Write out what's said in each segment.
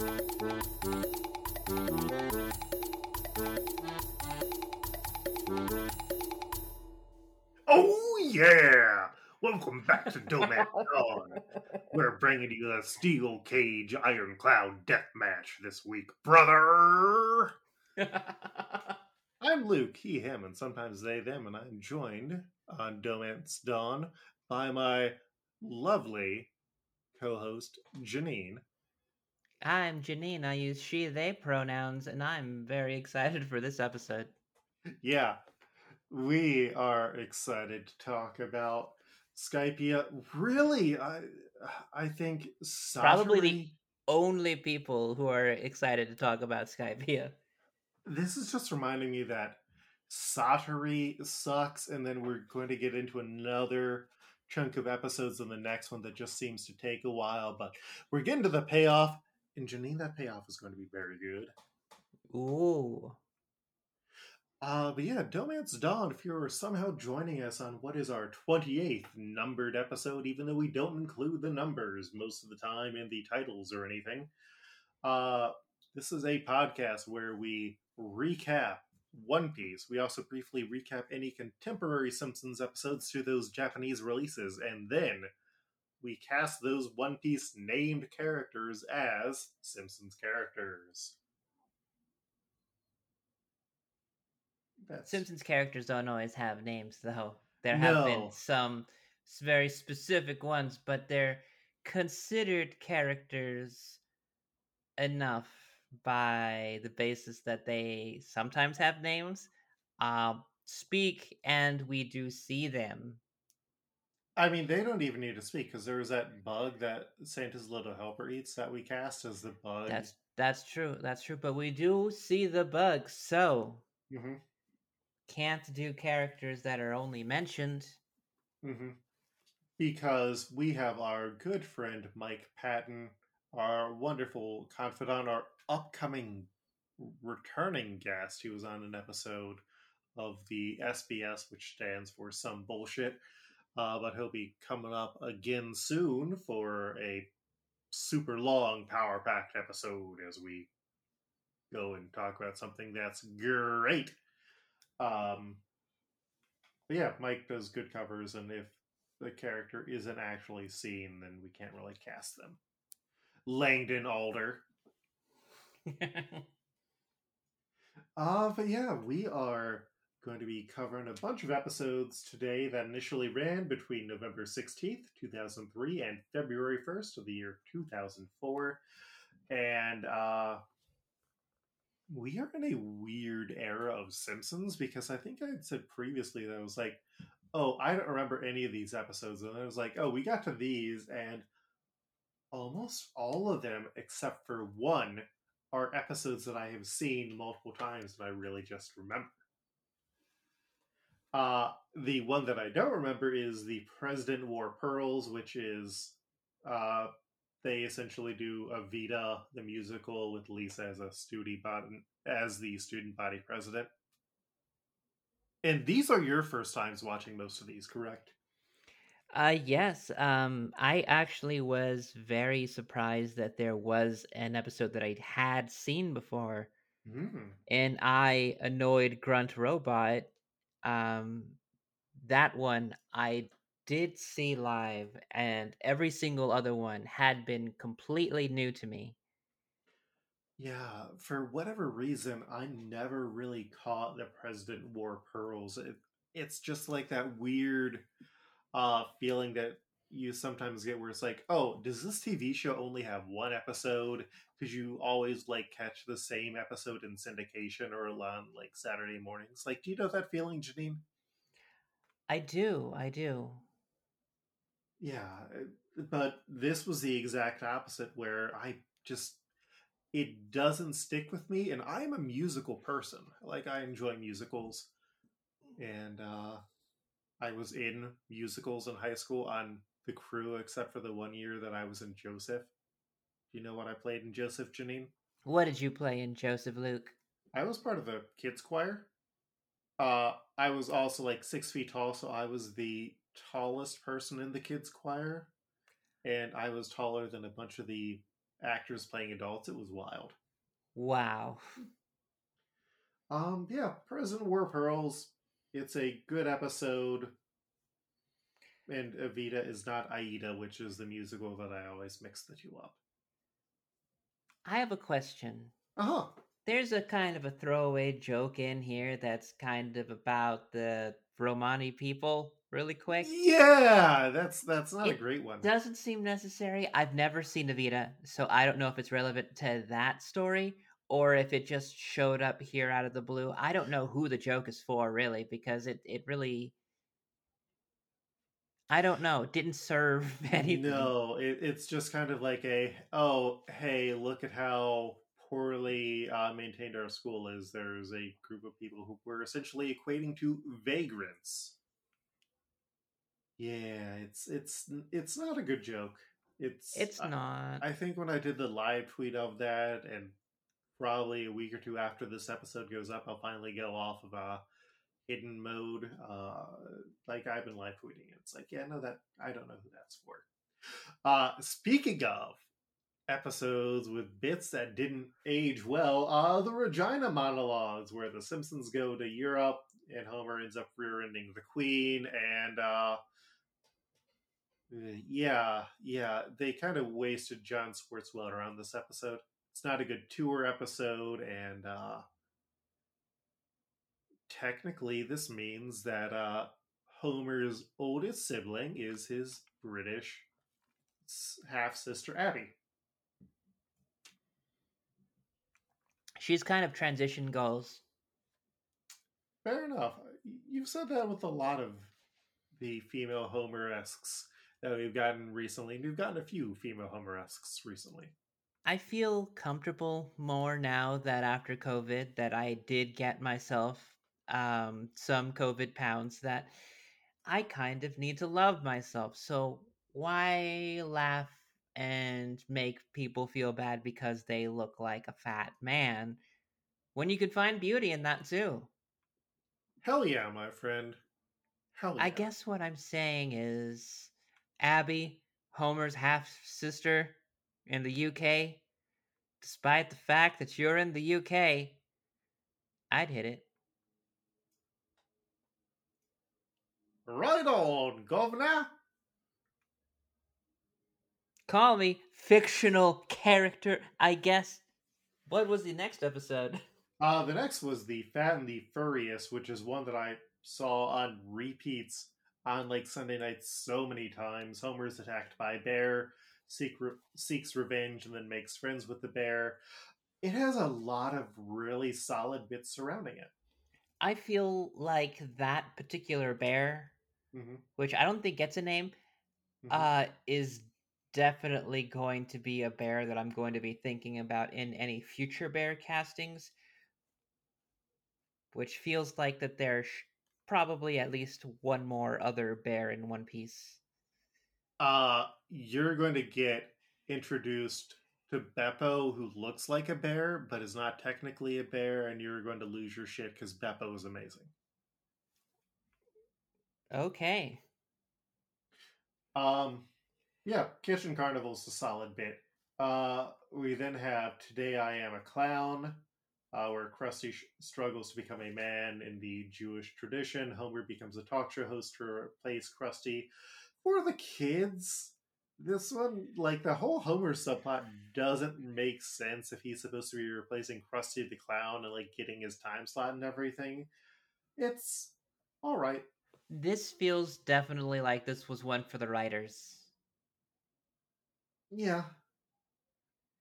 Oh yeah! Welcome back to Dohmance Dawn. We're bringing you a steel cage iron cloud death match this week, brother. I'm Luke, he, him, and sometimes they, them, and I'm joined on Dohmance Dawn by my lovely co-host Janine. I'm Janine. I use she, they pronouns, and I'm very excited for this episode. Yeah, we are excited to talk about Skypia. Really, I I think Probably the only people who are excited to talk about Skypia. this is just reminding me that Satori sucks, and then we're going to get into another chunk of episodes in the next one that just seems to take a while. But we're getting to the payoff, and Janine, that payoff is going to be very good. Ooh. Uh, but yeah, Dohmance Dawn, if you're somehow joining us on what is our 28th numbered episode, even though we don't include the numbers most of the time in the titles or anything, uh, this is a podcast where we recap One Piece. We also briefly recap any contemporary Simpsons episodes to those Japanese releases, and then we cast those One Piece named characters as Simpsons characters. That's Simpsons characters don't always have names, though. There have been some very specific ones, but they're considered characters enough by the basis that they sometimes have names, um, speak, and we do see them. I mean, they don't even need to speak because there was that bug that Santa's little helper eats that we cast as the bug. That's that's true. That's true. But we do see the bugs, so hmm can't do characters that are only mentioned. hmm Because we have our good friend Mike Patten, our wonderful confidant, our upcoming returning guest. He was on an episode of the SBS, which stands for some bullshit. Uh, but he'll be coming up again soon for a super long power packed episode as we go and talk about something that's great. Um, but yeah, Mike does good covers, and if the character isn't actually seen, then we can't really cast them. Langdon Alder. Uh, but yeah, we are going to be covering a bunch of episodes today that initially ran between November 16th, 2003 and February 1st of the year 2004. And uh, we are in a weird era of Simpsons because I think I had said previously that I was like, oh, I don't remember any of these episodes. And I was like, oh, we got to these, and almost all of them, except for one, are episodes that I have seen multiple times and I really just remember. Uh, the one that I don't remember is the President Wore Pearls, which is uh, they essentially do Evita the musical with Lisa as a student body as the student body president. And these are your first times watching most of these, correct? Uh yes, um I actually was very surprised that there was an episode that I had seen before Mm. and I annoyed Grunt Robot. Um that one I did see live and every single other one had been completely new to me. Yeah, for whatever reason, I never really caught the President Wore Pearls. It, it's just like that weird uh, feeling that you sometimes get where it's like, oh, does this TV show only have one episode? Because you always like catch the same episode in syndication or on like Saturday mornings. Like, do you know that feeling, Janine? I do, I do. Yeah, uh, but this was the exact opposite where I just it doesn't stick with me and I'm a musical person. Like I enjoy musicals and uh I was in musicals in high school on the crew except for the one year that I was in Joseph. Do you know what I played in Joseph, Janine? What did you play in Joseph Luke? I was part of the kids choir. Uh, I was also like six feet tall, so I was the tallest person in the kids choir, and I was taller than a bunch of the actors playing adults. It was wild. Wow. Um, yeah, Prison War Pearls. It's a good episode. And Evita is not Aida, which is the musical that I always mix the two up. I have a question. Uh huh. There's a kind of a throwaway joke in here that's kind of about the Romani people, really quick. Yeah, that's that's not a great one. Doesn't seem necessary. I've never seen Evita, so I don't know if it's relevant to that story or if it just showed up here out of the blue. I don't know who the joke is for, really, because it, it really. I don't know. It didn't serve anything. No, it, it's just kind of like a oh hey look at how poorly uh, maintained our school is. There's a group of people who were essentially equating to vagrants. Yeah, it's it's it's not a good joke. It's It's I- not. I think when I did the live tweet of that, and probably a week or two after this episode goes up, I'll finally go off of uh, hidden mode. Uh, like I've been live tweeting. It's like, yeah, no, that I don't know who that's for. Uh, speaking of episodes with bits that didn't age well, uh, the Regina monologues, where the Simpsons go to Europe and Homer ends up rear-ending the Queen, and uh, yeah, yeah, they kind of wasted John Swartzwelder on this episode. It's not a good tour episode, and uh, technically, this means that uh, Homer's oldest sibling is his British half sister Abby. She's kind of transition goals. Fair enough. You've said that with a lot of the female Homer-esques that we've gotten recently. We've gotten a few female Homer-esques recently. I feel comfortable more now that after COVID that I did get myself um, some COVID pounds that I kind of need to love myself. So why laugh and make people feel bad because they look like a fat man when you could find beauty in that too? Hell yeah, my friend. Hell yeah. I guess what I'm saying is Abby, Homer's half sister in the UK, despite the fact that you're in the UK, I'd hit it. Right on, governor. Call me fictional character, I guess. What was the next episode? Uh, the next was the Fat and the Furious, which is one that I saw on repeats on like Sunday nights so many times. Homer's attacked by a bear, seek re- seeks revenge, and then makes friends with the bear. It has a lot of really solid bits surrounding it. I feel like that particular bear, Mm-hmm. which I don't think gets a name, uh, is definitely going to be a bear that I'm going to be thinking about in any future bear castings. Which feels like that there's probably at least one more other bear in One Piece. uh, you're going to get introduced to Beppo, who looks like a bear but is not technically a bear, and you're going to lose your shit because Beppo is amazing. Okay. Um, yeah, Kitchen Carnival's a solid bit. Uh, we then have Today I Am a Clown, uh, where Krusty sh- struggles to become a man in the Jewish tradition. Homer becomes a talk show host to replace Krusty. For the kids, this one, like the whole Homer subplot, doesn't make sense if he's supposed to be replacing Krusty the Clown and like getting his time slot and everything. It's all right. This feels definitely like this was one for the writers. Yeah.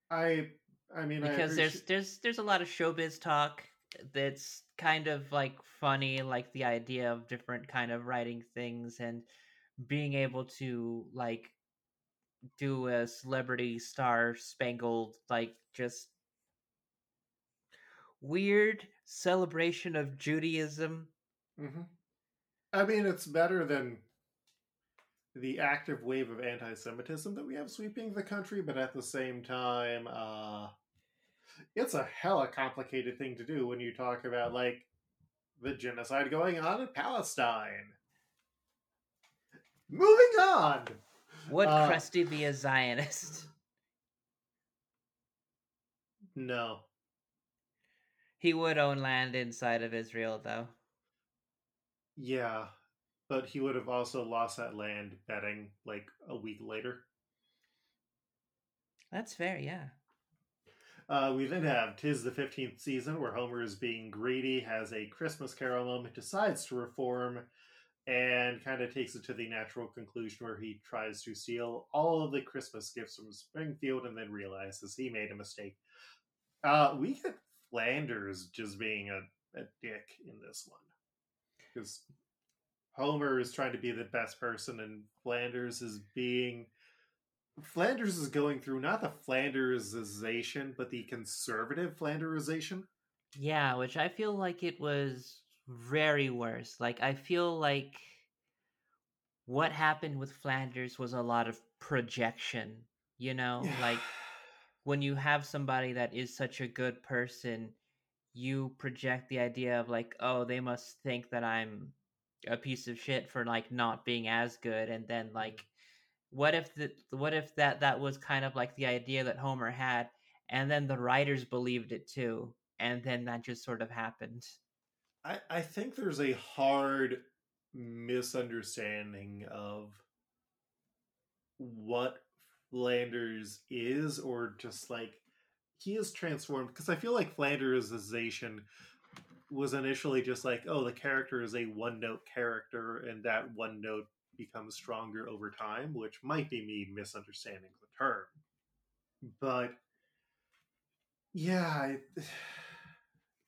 I I mean I because there's there's there's a lot of showbiz talk that's kind of like funny like the idea of different kind of writing things and being able to like do a celebrity star spangled like just weird celebration of Judaism. Mhm. I mean, it's better than the active wave of anti-Semitism that we have sweeping the country, but at the same time, uh, it's a hella complicated thing to do when you talk about like the genocide going on in Palestine. Moving on. Would Uh, Krusty be a Zionist? No. He would own land inside of Israel, though. Yeah, but he would have also lost that land betting like a week later. That's fair, yeah. Uh, we then have Tis the 15th season, where Homer is being greedy, has a Christmas Carol moment, decides to reform, and kind of takes it to the natural conclusion where he tries to steal all of the Christmas gifts from Springfield and then realizes he made a mistake. Uh, we get Flanders just being a, a dick in this one. Because Homer is trying to be the best person, and Flanders is being Flanders is going through not the Flandersization, but the conservative Flanderization. Yeah, which I feel like it was very worse. Like I feel like what happened with Flanders was a lot of projection, you know? Like when you have somebody that is such a good person, you project the idea of like, oh, they must think that I'm a piece of shit for like not being as good and then mm-hmm. like what if the what if that that was kind of like the idea that Homer had and then the writers believed it too and then that just sort of happened. I, I think there's a hard misunderstanding of what Flanders is, or just like he is transformed. Because I feel like Flandersization was initially just like, oh, the character is a one note character, and that one note becomes stronger over time, which might be me misunderstanding the term. But yeah, it,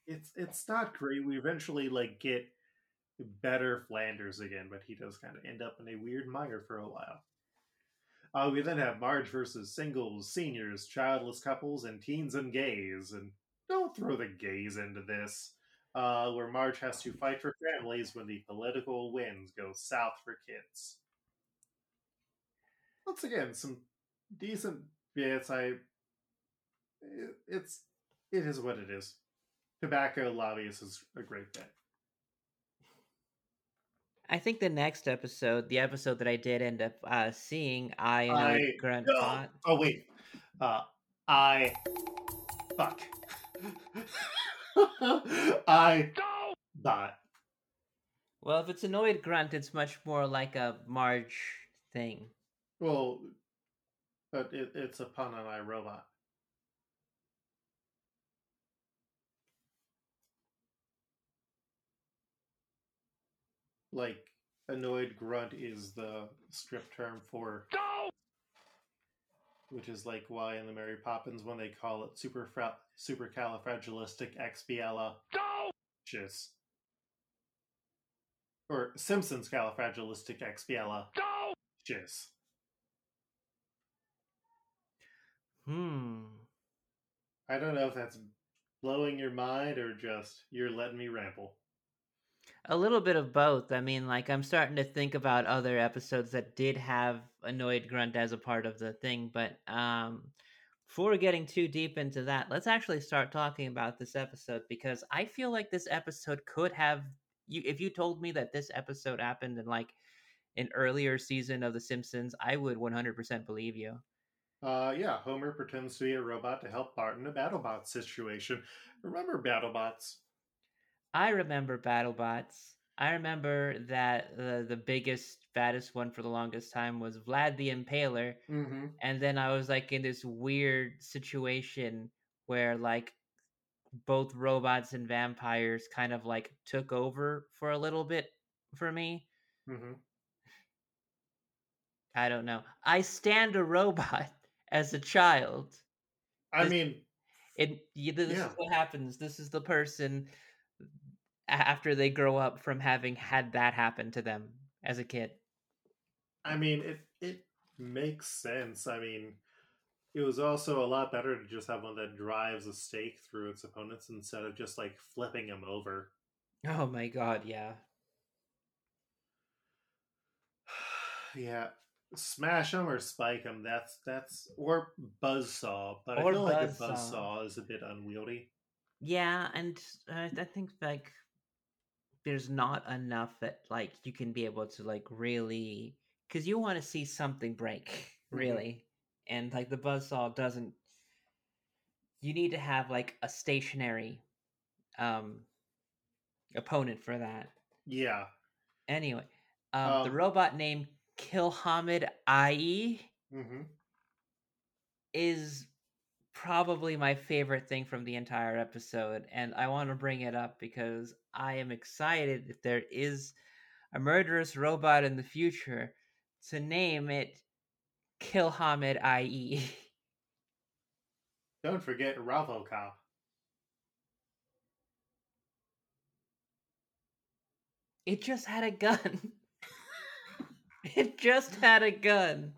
it's it's not great. We eventually like get better Flanders again, but he does kind of end up in a weird mire for a while. Uh, we then have Marge versus singles, seniors, childless couples, and teens and gays. And don't throw the gays into this, uh, where Marge has to fight for families when the political winds go south for kids. Once again, some decent bits. I it, it's it is what it is. Tobacco lobbyists is a great bit. I think the next episode, the episode that I did end up uh, seeing, I know I Grunt no. Bot. Oh wait, uh, I fuck. I bot. Well, if it's annoyed grunt, it's much more like a Marge thing. Well, but it, it's a pun on iRobot. Like annoyed grunt is the strip term for which is like why in the Mary Poppins when they call it super fra- supercalifragilisticexpialidocious or Simpsons califragilisticexpialidocious. Hmm. I don't know if that's blowing your mind or just you're letting me ramble. A little bit of both. I mean, like I'm starting to think about other episodes that did have annoyed grunt as a part of the thing, but um before getting too deep into that, let's actually start talking about this episode because I feel like this episode could have you if you told me that this episode happened in like an earlier season of The Simpsons, I would 100% believe you. Uh, yeah, Homer pretends to be a robot to help Bart in a BattleBots situation. Remember BattleBots? I remember BattleBots. I remember that the the biggest, fattest one for the longest time was Vlad the Impaler, Mm-hmm. and then I was like in this weird situation where like both robots and vampires kind of like took over for a little bit for me. Mm-hmm. I don't know. I stand a robot as a child. I This- mean, It this Yeah. is what happens. This is the person after they grow up from having had that happen to them as a kid. I mean, it it makes sense. I mean, it was also a lot better to just have one that drives a stake through its opponents instead of just like flipping them over. Oh my god, yeah. yeah, smash them or spike them. That's that's or buzzsaw. But Or I feel like a buzzsaw. buzzsaw is a bit unwieldy. Yeah, and uh, I think like there's not enough that like you can be able to like really because you want to see something break Mhm. really, and like the buzzsaw doesn't you need to have like a stationary um opponent for that. Yeah. Anyway, um, the Um, robot named Kilhamid IE hmm is probably my favorite thing from the entire episode and I want to bring it up because I am excited if there is a murderous robot in the future to name it Kilhamid IE. Don't forget Ravocop. It just had a gun. it just had a gun.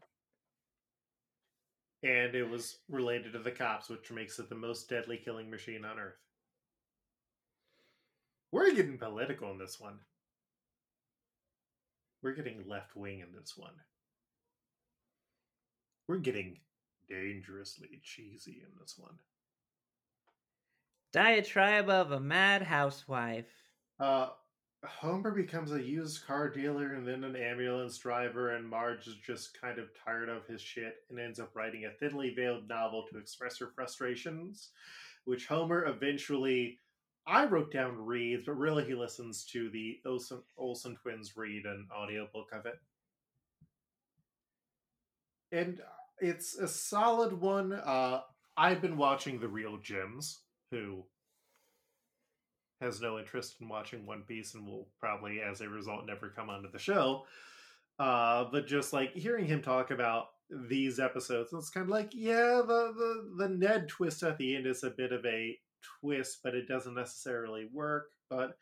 And it was related to the cops, which makes it the most deadly killing machine on Earth. We're getting political in this one. We're getting left wing in this one. We're getting dangerously cheesy in this one. Diatribe of a mad housewife. Uh, Homer becomes a used car dealer and then an ambulance driver, and Marge is just kind of tired of his shit and ends up writing a thinly veiled novel to express her frustrations, which Homer eventually. I wrote down reads, but really he listens to the Olsen, Olsen twins read an audiobook of it. And it's a solid one. Uh, I've been watching The Real Gems, who has no interest in watching One Piece and will probably, as a result, never come onto the show. Uh, but just like hearing him talk about these episodes, it's kind of like, yeah, the, the the Ned twist at the end is a bit of a twist, but it doesn't necessarily work. But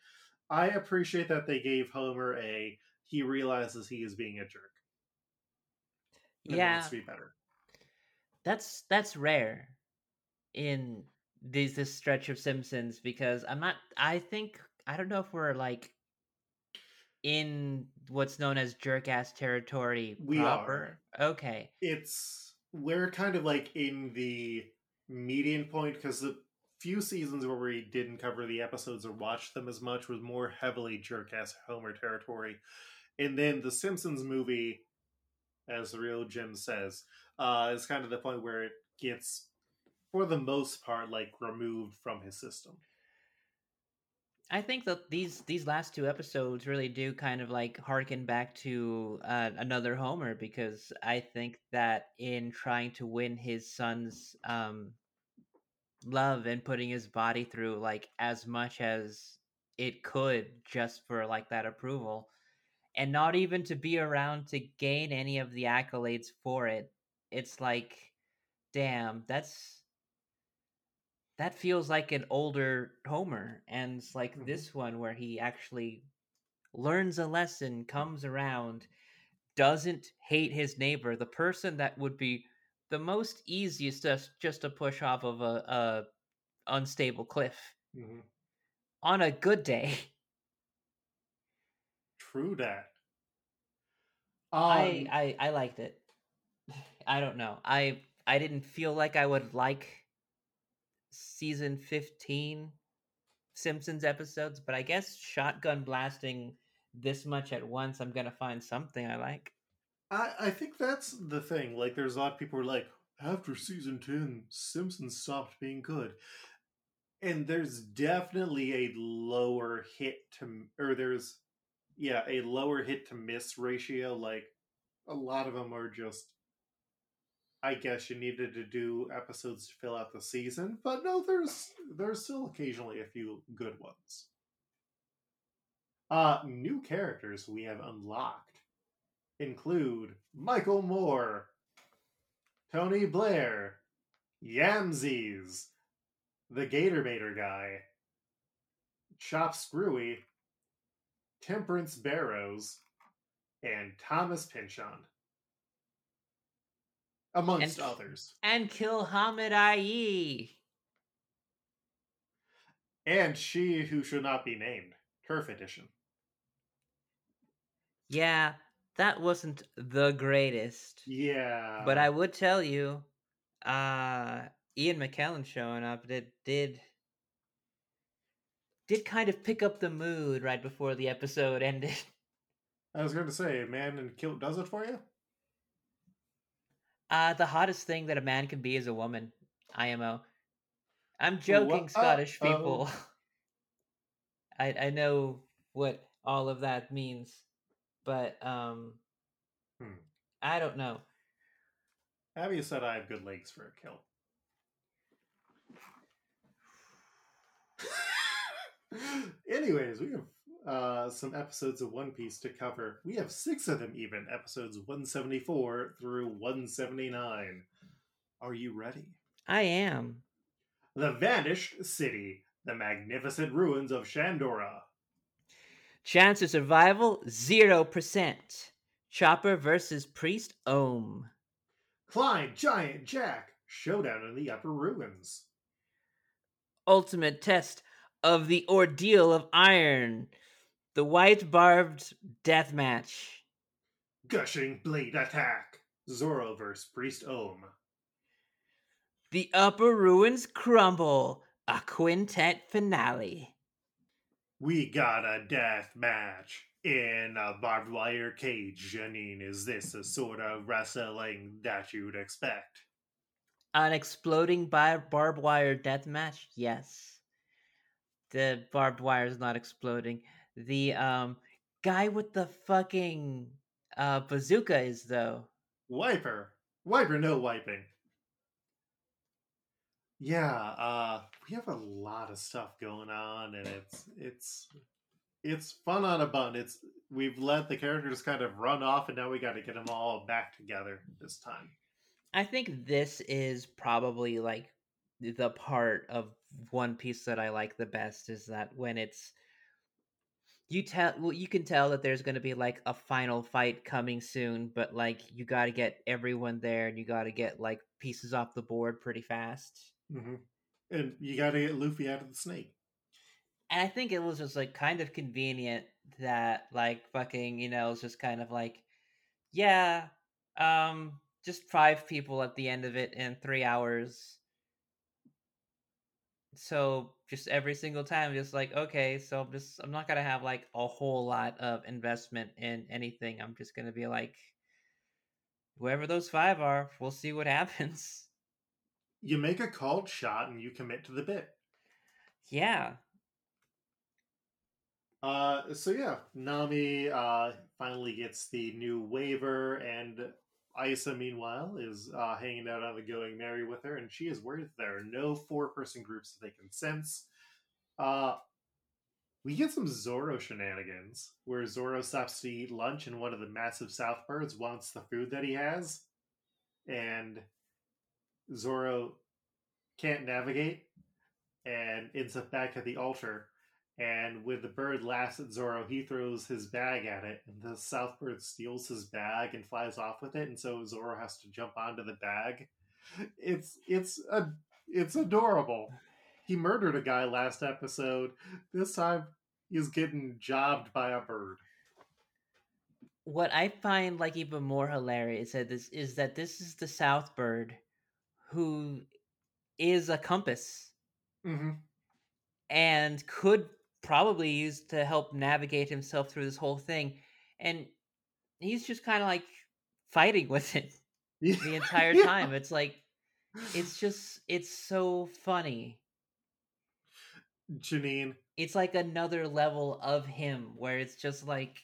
I appreciate that they gave Homer a he realizes he is being a jerk. and Yeah, be better. that's that's rare in these this stretch of Simpsons because I'm not I think I don't know if we're like in what's known as jerk ass territory We proper. Okay. it's we're kind of like in the median point because the few seasons where we didn't cover the episodes or watch them as much was more heavily jerk ass Homer territory, and then the Simpsons movie, as the real Jim says, uh, is kind of the point where it gets, for the most part, like removed from his system. I think that these these last two episodes really do kind of like harken back to uh, another Homer because I think that in trying to win his son's um, love and putting his body through like as much as it could just for like that approval and not even to be around to gain any of the accolades for it it's like damn that's that feels like an older Homer, and it's like Mhm. this one where he actually learns a lesson, comes around, doesn't hate his neighbor, the person that would be the most easiest just just to push off of a, a unstable cliff Mhm. on a good day. True that. Um, I, I I liked it. I don't know. I I didn't feel like I would like season 15 Simpsons episodes, but I guess shotgun blasting this much at once, I'm gonna find something I like. I, I think that's the thing. Like, there's a lot of people who are like, after season 10, Simpsons stopped being good. And there's definitely a lower hit to, or there's, yeah, a lower hit to miss ratio. Like, a lot of them are just, I guess you needed to do episodes to fill out the season. But no, there's, there's still occasionally a few good ones. Uh, new characters we have unlocked include Michael Moore, Tony Blair, Yamsies, the Gator Baiter guy, Chop Screwy, Temperance Barrows, and Thomas Pynchon. Amongst And- others. And kill Hamid IE. And she who should not be named. Turf Edition. Yeah, that wasn't the greatest. Yeah. But I would tell you, uh Ian McKellen showing up did did did kind of pick up the mood right before the episode ended. I was going to say, man in kilt does it for you? Uh the hottest thing that a man can be is a woman. IMO. I'm joking, What? Scottish Uh-oh. people. I I know what all of that means, but um, Hmm. I don't know. Abby said I have good legs for a kill. Anyways, we have uh, some episodes of One Piece to cover. We have six of them, even episodes 174 through 179. Are you ready? I am. The Vanished City, the magnificent ruins of Shandora. Chance of survival zero percent. Chopper versus Priest Ohm. Climb Giant Jack, showdown in the upper ruins. Ultimate test of the ordeal of iron. The white barbed death match. Gushing Blade Attack, Zoro vs. Priest Ohm. The upper ruins crumble. A quintet finale. We got a death match in a barbed wire cage. Janine, is this the sort of wrestling that you'd expect? An exploding bar- barbed wire death match? Yes. The barbed wire is not exploding. The um guy with the fucking uh bazooka is though. Wiper. Wiper, no wiping. Yeah, uh, we have a lot of stuff going on, and it's it's it's fun on a bun. It's we've let the characters kind of run off, and now we got to get them all back together this time. I think this is probably like the part of One Piece that I like the best is that when it's you tell well, you can tell that there's going to be like a final fight coming soon, but like you got to get everyone there and you got to get like pieces off the board pretty fast. hmm And you got to get Luffy out of the snake. And I think it was just like kind of convenient that like fucking, you know, it's just kind of like yeah, um just five people at the end of it in 3 hours. So just every single time just like okay, so I'm just I'm not to have like a whole lot of investment in anything. I'm just to be like whoever those five are, we'll see what happens. You make a called shot, and you commit to the bit. Yeah. Uh, so yeah, Nami uh, finally gets the new waver, and Aisa, meanwhile, is uh, hanging out on the Going Merry with her, and she is worried that there are no four-person groups that they can sense. Uh, we get some Zoro shenanigans, where Zoro stops to eat lunch, and one of the massive Southbirds wants the food that he has, and Zoro can't navigate, and ends up back at the altar and with the bird laughs at Zoro, he throws his bag at it, and the South Bird steals his bag and flies off with it, and so Zoro has to jump onto the bag. It's it's a it's adorable. He murdered a guy last episode. This time he's getting jobbed by a bird. what I find like even more hilarious at this is that this is the South Bird who is a compass Mm-hmm. and could probably used to help navigate himself through this whole thing and he's just kind of like fighting with it the entire time. It's like it's just it's so funny. Janine, it's like another level of him where it's just like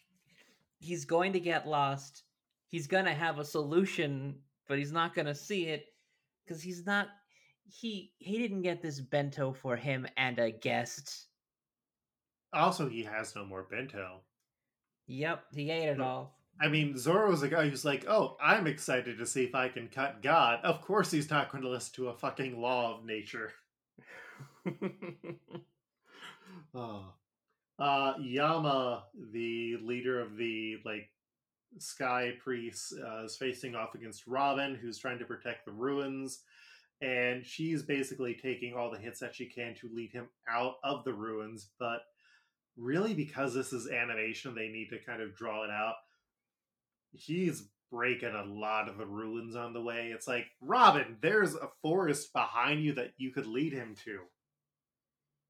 he's going to get lost he's gonna have a solution but he's not gonna see it because he's not he he didn't get this bento for him and a guest also he has no more bento. yep he ate it No. all I mean, Zoro Zoro's a guy who's like, oh, I'm excited to see if I can cut God. Of course he's not going to listen to a fucking law of nature. Oh. Uh, Yama, the leader of the like Sky Priests, uh, is facing off against Robin, who's trying to protect the ruins, and she's basically taking all the hits that she can to lead him out of the ruins. But really, because this is animation, they need to kind of draw it out. He's breaking a lot of the ruins on the way. It's like, Robin, there's a forest behind you that you could lead him to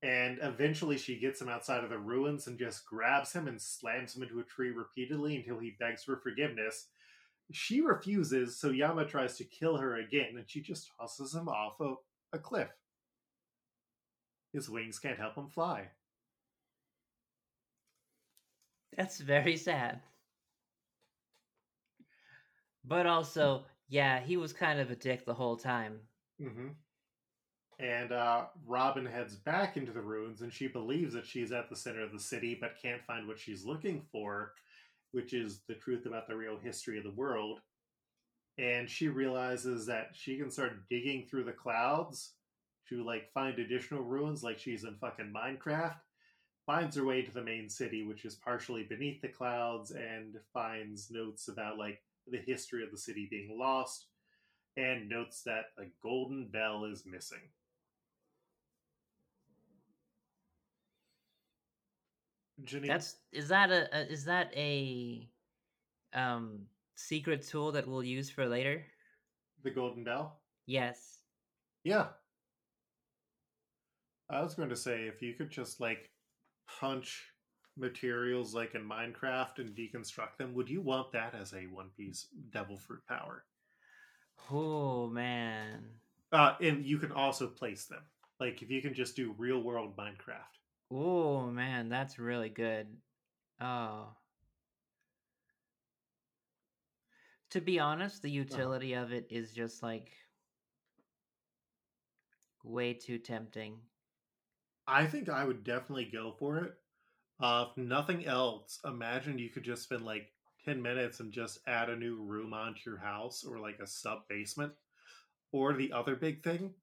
and eventually she gets him outside of the ruins and just grabs him and slams him into a tree repeatedly until he begs for forgiveness. She refuses, so Yama tries to kill her again, and she just tosses him off a, a cliff. his wings can't help him fly. That's very sad. But also, yeah, he was kind of a dick the whole time. Mm-hmm. And uh, Robin heads back into the ruins, and she believes that she's at the center of the city, but can't find what she's looking for, which is the truth about the real history of the world. And she realizes that she can start digging through the clouds to like find additional ruins, like she's in fucking Minecraft. Finds her way to the main city, which is partially beneath the clouds, and finds notes about like the history of the city being lost, and notes that a golden bell is missing. Janine? That's is that a, a is that a um secret tool that we'll use for later? The golden bell? Yes. Yeah. I was going to say if you could just like punch materials like in Minecraft and deconstruct them, would you want that as a One Piece Devil Fruit power? Oh man. Uh, and you can also place them. Like if you can just do real world Minecraft. Oh man, that's really good. Oh. To be honest, the uh-huh. utility uh-huh. of it is just like way too tempting. I think I would definitely go for it. Uh, if nothing else, imagine you could just spend like 10 minutes and just add a new room onto your house or like a sub basement. Or the other big thing,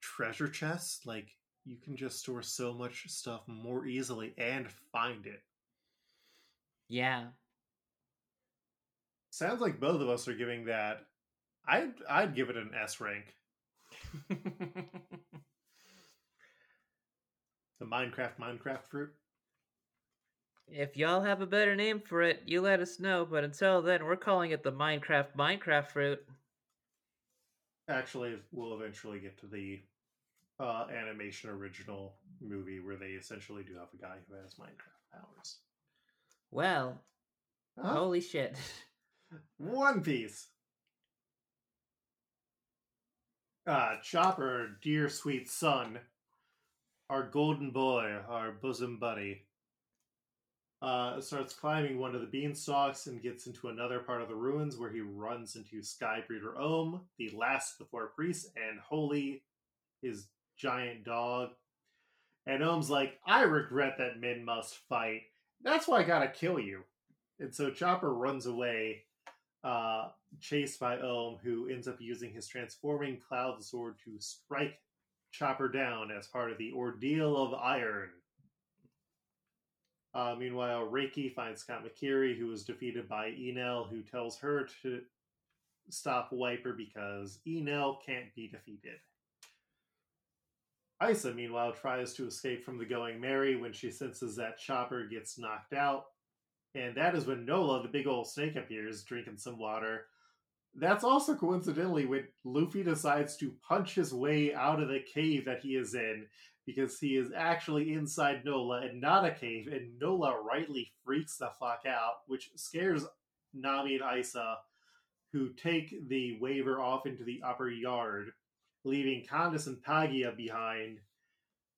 treasure chests. Like you can just store so much stuff more easily and find it. Yeah. Sounds like both of us are giving that. I'd I'd give it an S rank. the Minecraft Minecraft fruit. If y'all have a better name for it, you let us know. But until then, we're calling it the Minecraft Minecraft fruit. Actually, we'll eventually get to the uh, animation original movie where they essentially do have a guy who has Minecraft powers. Well, huh? holy shit. One Piece. Uh, Chopper, dear sweet son, our golden boy, our bosom buddy, uh, starts climbing one of the beanstalks and gets into another part of the ruins where he runs into Skybreeder Ohm, the last of the four priests, and Holy, his giant dog. And Ohm's like, I regret that men must fight. That's why I gotta kill you. And so Chopper runs away, uh, chased by Ohm, who ends up using his transforming cloud sword to strike Chopper down as part of the Ordeal of Iron. Uh, meanwhile, Reiki finds Kamakiri, who was defeated by Enel, who tells her to stop Wiper because Enel can't be defeated. Aisa, meanwhile, tries to escape from the Going Merry when she senses that Chopper gets knocked out. And that is when Nola, the big old snake, appears, drinking some water. That's also coincidentally when Luffy decides to punch his way out of the cave that he is in because he is actually inside Nola and not a cave, and Nola rightly freaks the fuck out, which scares Nami and Aisa, who take the waver off into the upper yard leaving Candace and Pagaya behind,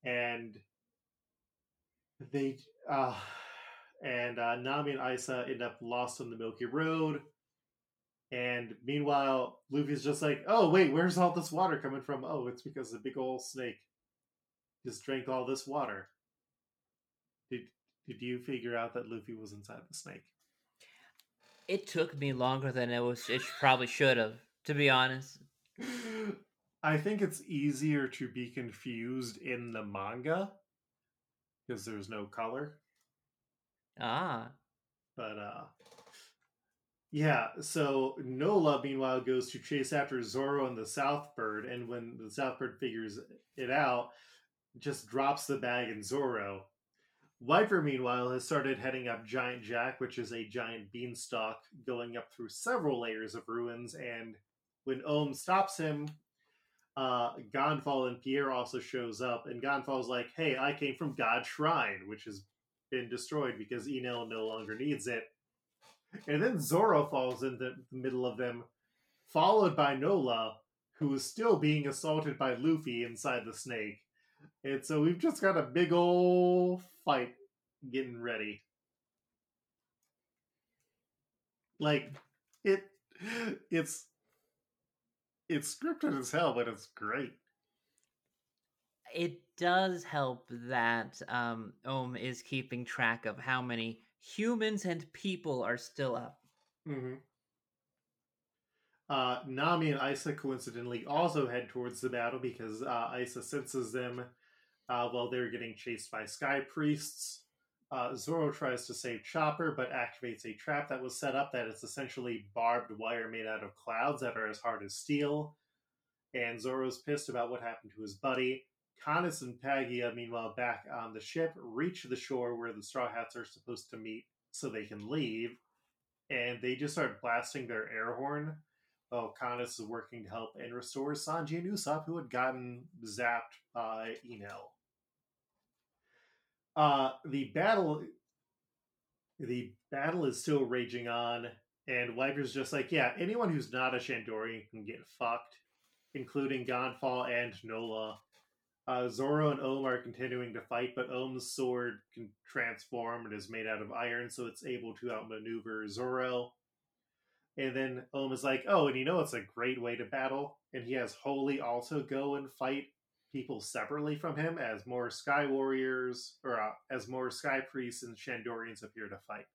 and they uh, and uh, Nami and Aisa end up lost on the Milky Road. And meanwhile, Luffy's just like, "Oh wait, where's all this water coming from? Oh, it's because the big old snake just drank all this water." Did did you figure out that Luffy was inside the snake? It took me longer than it was. It probably should have, to be honest. I think it's easier to be confused in the manga because there's no color. Ah. But uh yeah, so Nola meanwhile goes to chase after Zoro and the Southbird, and when the Southbird figures it out, just drops the bag in Zoro. Wiper, meanwhile, has started heading up Giant Jack, which is a giant beanstalk going up through several layers of ruins, and when Ohm stops him, uh, Gan Fall and Pierre also shows up, and Gan Fall's like, "Hey, I came from God's Shrine, which has been destroyed because Enel no longer needs it." And then Zoro falls in the, middle of them, followed by Nola, who is still being assaulted by Luffy inside the snake. And so we've just got a big old fight getting ready. Like it it's it's scripted as hell, but it's great. It does help that um Ohm is keeping track of how many humans and people are still up. Mm-hmm. Uh, Nami and Aisa coincidentally also head towards the battle because uh, Aisa senses them uh, while they're getting chased by sky priests. Uh, Zoro tries to save Chopper, but activates a trap that was set up that is essentially barbed wire made out of clouds that are as hard as steel. And Zoro's pissed about what happened to his buddy. Conis and Pagaya, meanwhile, back on the ship, reach the shore where the Straw Hats are supposed to meet so they can leave. And they just start blasting their air horn while Conis is working to help and restore Sanji and Usopp, who had gotten zapped by Enel. Uh, the battle, the battle is still raging on, and Wiper's just like, yeah, anyone who's not a Shandorian can get fucked, including Gan Fall and Nola. Uh, Zoro and Ohm are continuing to fight, but Ohm's sword can transform and is made out of iron, so it's able to outmaneuver Zoro. And then Ohm is like, oh, and you know it's a great way to battle? And he has Holy also go and fight people separately from him as more Sky Warriors, or uh, as more Sky Priests and Shandorians appear to fight.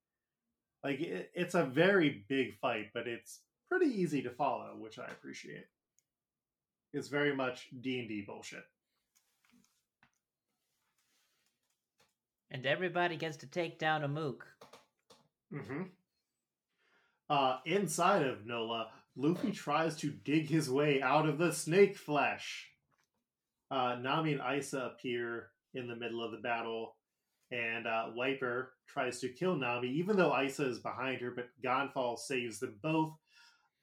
Like, it, it's a very big fight, but it's pretty easy to follow, which I appreciate. It's very much D&D bullshit. And everybody gets to take down a mook. Mm-hmm. Uh, inside of Nola, Luffy tries to dig his way out of the snake flesh. Uh, Nami and Aisa appear in the middle of the battle, and uh, Wiper tries to kill Nami, even though Aisa is behind her, but Gan Fall saves them both.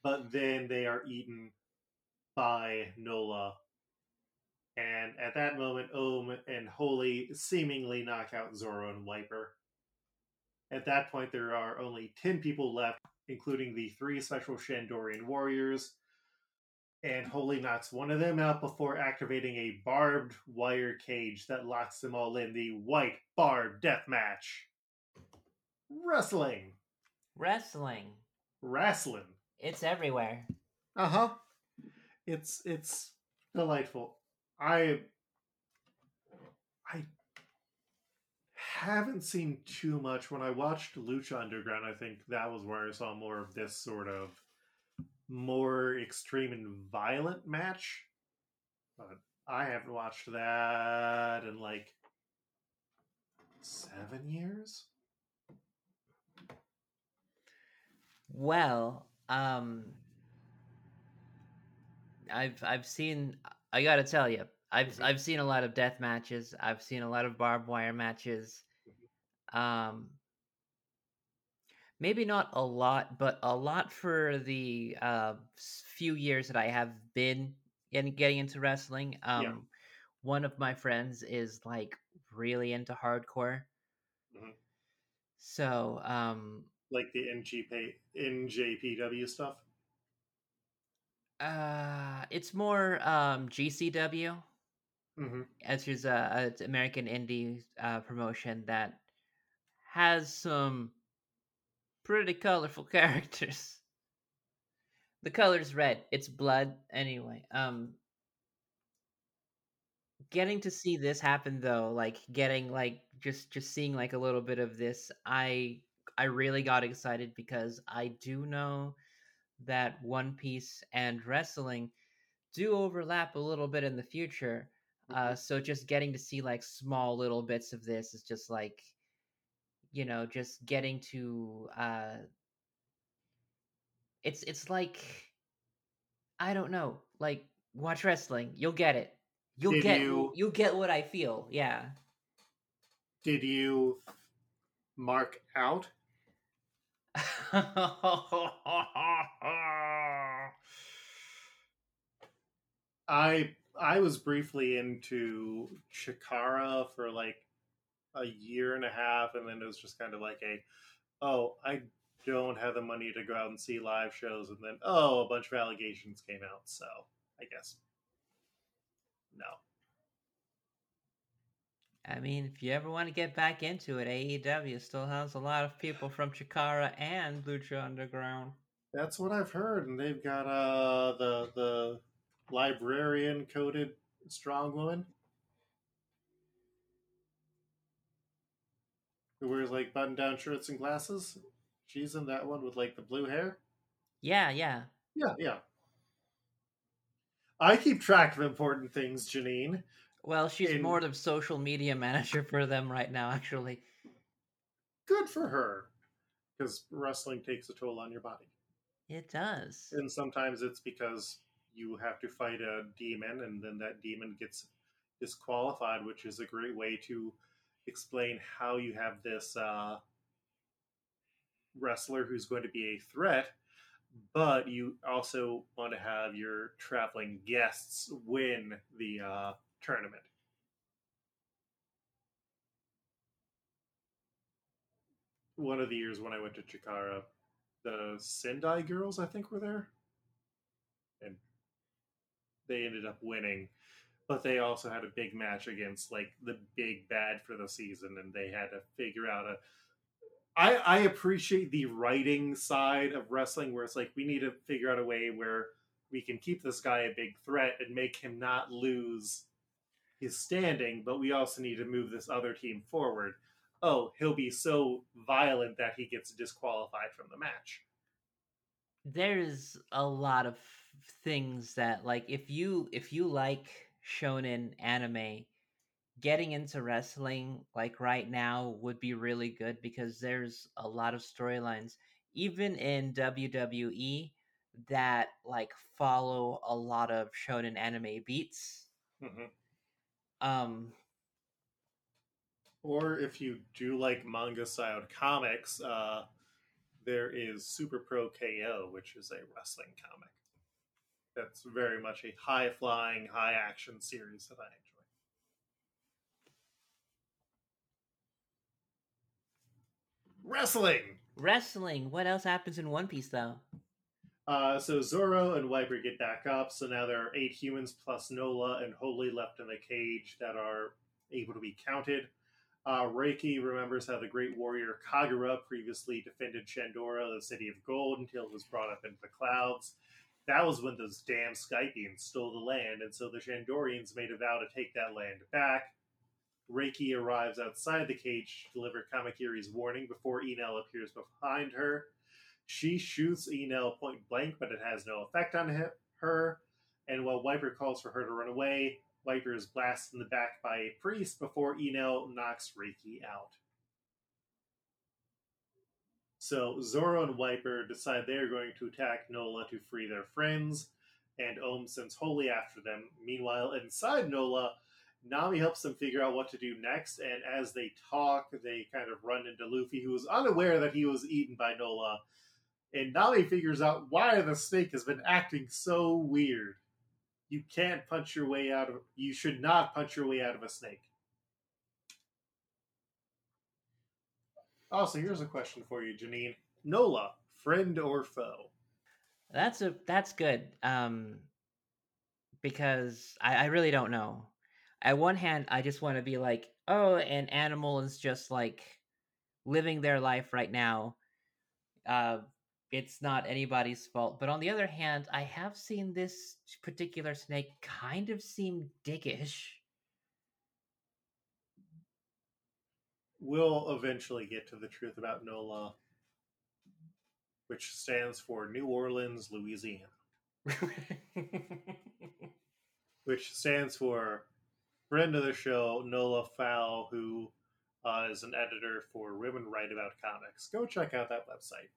But then they are eaten by Nola. And at that moment, Ohm and Holy seemingly knock out Zoro and Wiper. At that point, there are only 10 people left including the three special Shandorian warriors. And Holy knocks one of them out before activating a barbed wire cage that locks them all in the white bar death match. Wrestling. Wrestling. Wrestling. It's everywhere. Uh huh. It's it's delightful. I I haven't seen too much. When I watched Lucha Underground, I think that was where I saw more of this sort of more extreme and violent match. But I haven't watched that in like seven years. Well, um, I've I've seen. I gotta tell you, I've I've seen a lot of death matches. I've seen a lot of barbed wire matches. Um, maybe not a lot, but a lot for the uh, few years that I have been in getting into wrestling. Um, yeah. One of my friends is like really into hardcore. Mm-hmm. So, um, like the NGP, NJPW stuff. Uh, it's more um, GCW. Mm-hmm. As is a, a American indie uh, promotion that has some pretty colorful characters. The color's red. It's blood anyway. Um getting to see this happen though, like getting like just just seeing like a little bit of this, I I really got excited because I do know that One Piece and wrestling do overlap a little bit in the future. Uh, mm-hmm. so just getting to see like small little bits of this is just like you know just getting to uh it's it's like i don't know like watch wrestling you'll get it you'll did get you, you'll get what i feel yeah did you mark out i i was briefly into chikara for like a year and a half, and then it was just kind of like a, oh, I don't have the money to go out and see live shows, and then oh, a bunch of allegations came out, so I guess no. I mean, if you ever want to get back into it, AEW still has a lot of people from Chikara and Lucha Underground. That's what I've heard, and they've got uh the the librarian coated strong woman who wears like button down shirts and glasses. She's in that one with like the blue hair. Yeah, yeah. Yeah, yeah. I keep track of important things, Janine. Well, she's In- more the social media manager for them right now, actually. Good for her. Because wrestling takes a toll on your body. It does. And sometimes it's because you have to fight a demon and then that demon gets disqualified, which is a great way to explain how you have this uh, wrestler who's going to be a threat, but you also want to have your traveling guests win the uh, tournament. One of the years when I went to Chikara, the Sendai girls, I think, were there. And they ended up winning. But they also had a big match against like the big bad for the season, and they had to figure out a. I I appreciate the writing side of wrestling, where it's like we need to figure out a way where we can keep this guy a big threat and make him not lose his standing, but we also need to move this other team forward. Oh, he'll be so violent that he gets disqualified from the match. There's a lot of things that like if you if you like shonen anime, getting into wrestling like right now would be really good because there's a lot of storylines even in WWE that like follow a lot of shonen anime beats. Mhm. Um Or if you do like manga styled comics, uh, there is Super Pro KO, which is a wrestling comic. That's very much a high flying, high action series that I enjoy. Wrestling! wrestling, what else happens in One Piece though? Uh, so Zoro and Wiper get back up. So now there are eight humans plus Nola and Holy left in the cage that are able to be counted. Uh, Reiki remembers how the great warrior Kagura previously defended Shandora, the city of gold, until it was brought up into the clouds. That was when those damn Skypians stole the land, and so the Shandorians made a vow to take that land back. Reiki arrives outside the cage to deliver Kamakiri's warning before Enel appears behind her. She shoots Enel point blank, but it has no effect on hi- her. And while Wiper calls for her to run away, Wiper is blasted in the back by a priest before Enel knocks Reiki out. So Zoro and Wiper decide they are going to attack Nola to free their friends, and Ohm sends Holy after them. Meanwhile, inside Nola, Nami helps them figure out what to do next, and as they talk, they kind of run into Luffy, who is unaware that he was eaten by Nola. And Nami figures out why the snake has been acting so weird. You can't punch your way out of. You should not punch your way out of a snake. Also, here's a question for you, Janine. Nola, friend or foe? That's a that's good. Um because I, I really don't know. At one hand, I just want to be like, oh, an animal is just like living their life right now. Uh it's not anybody's fault. But on the other hand, I have seen this particular snake kind of seem dickish. We'll eventually get to the truth about NOLA, which stands for New Orleans, Louisiana, which stands for friend of the show, Nola Fowl, who uh, is an editor for Women Write About Comics. Go check out that website.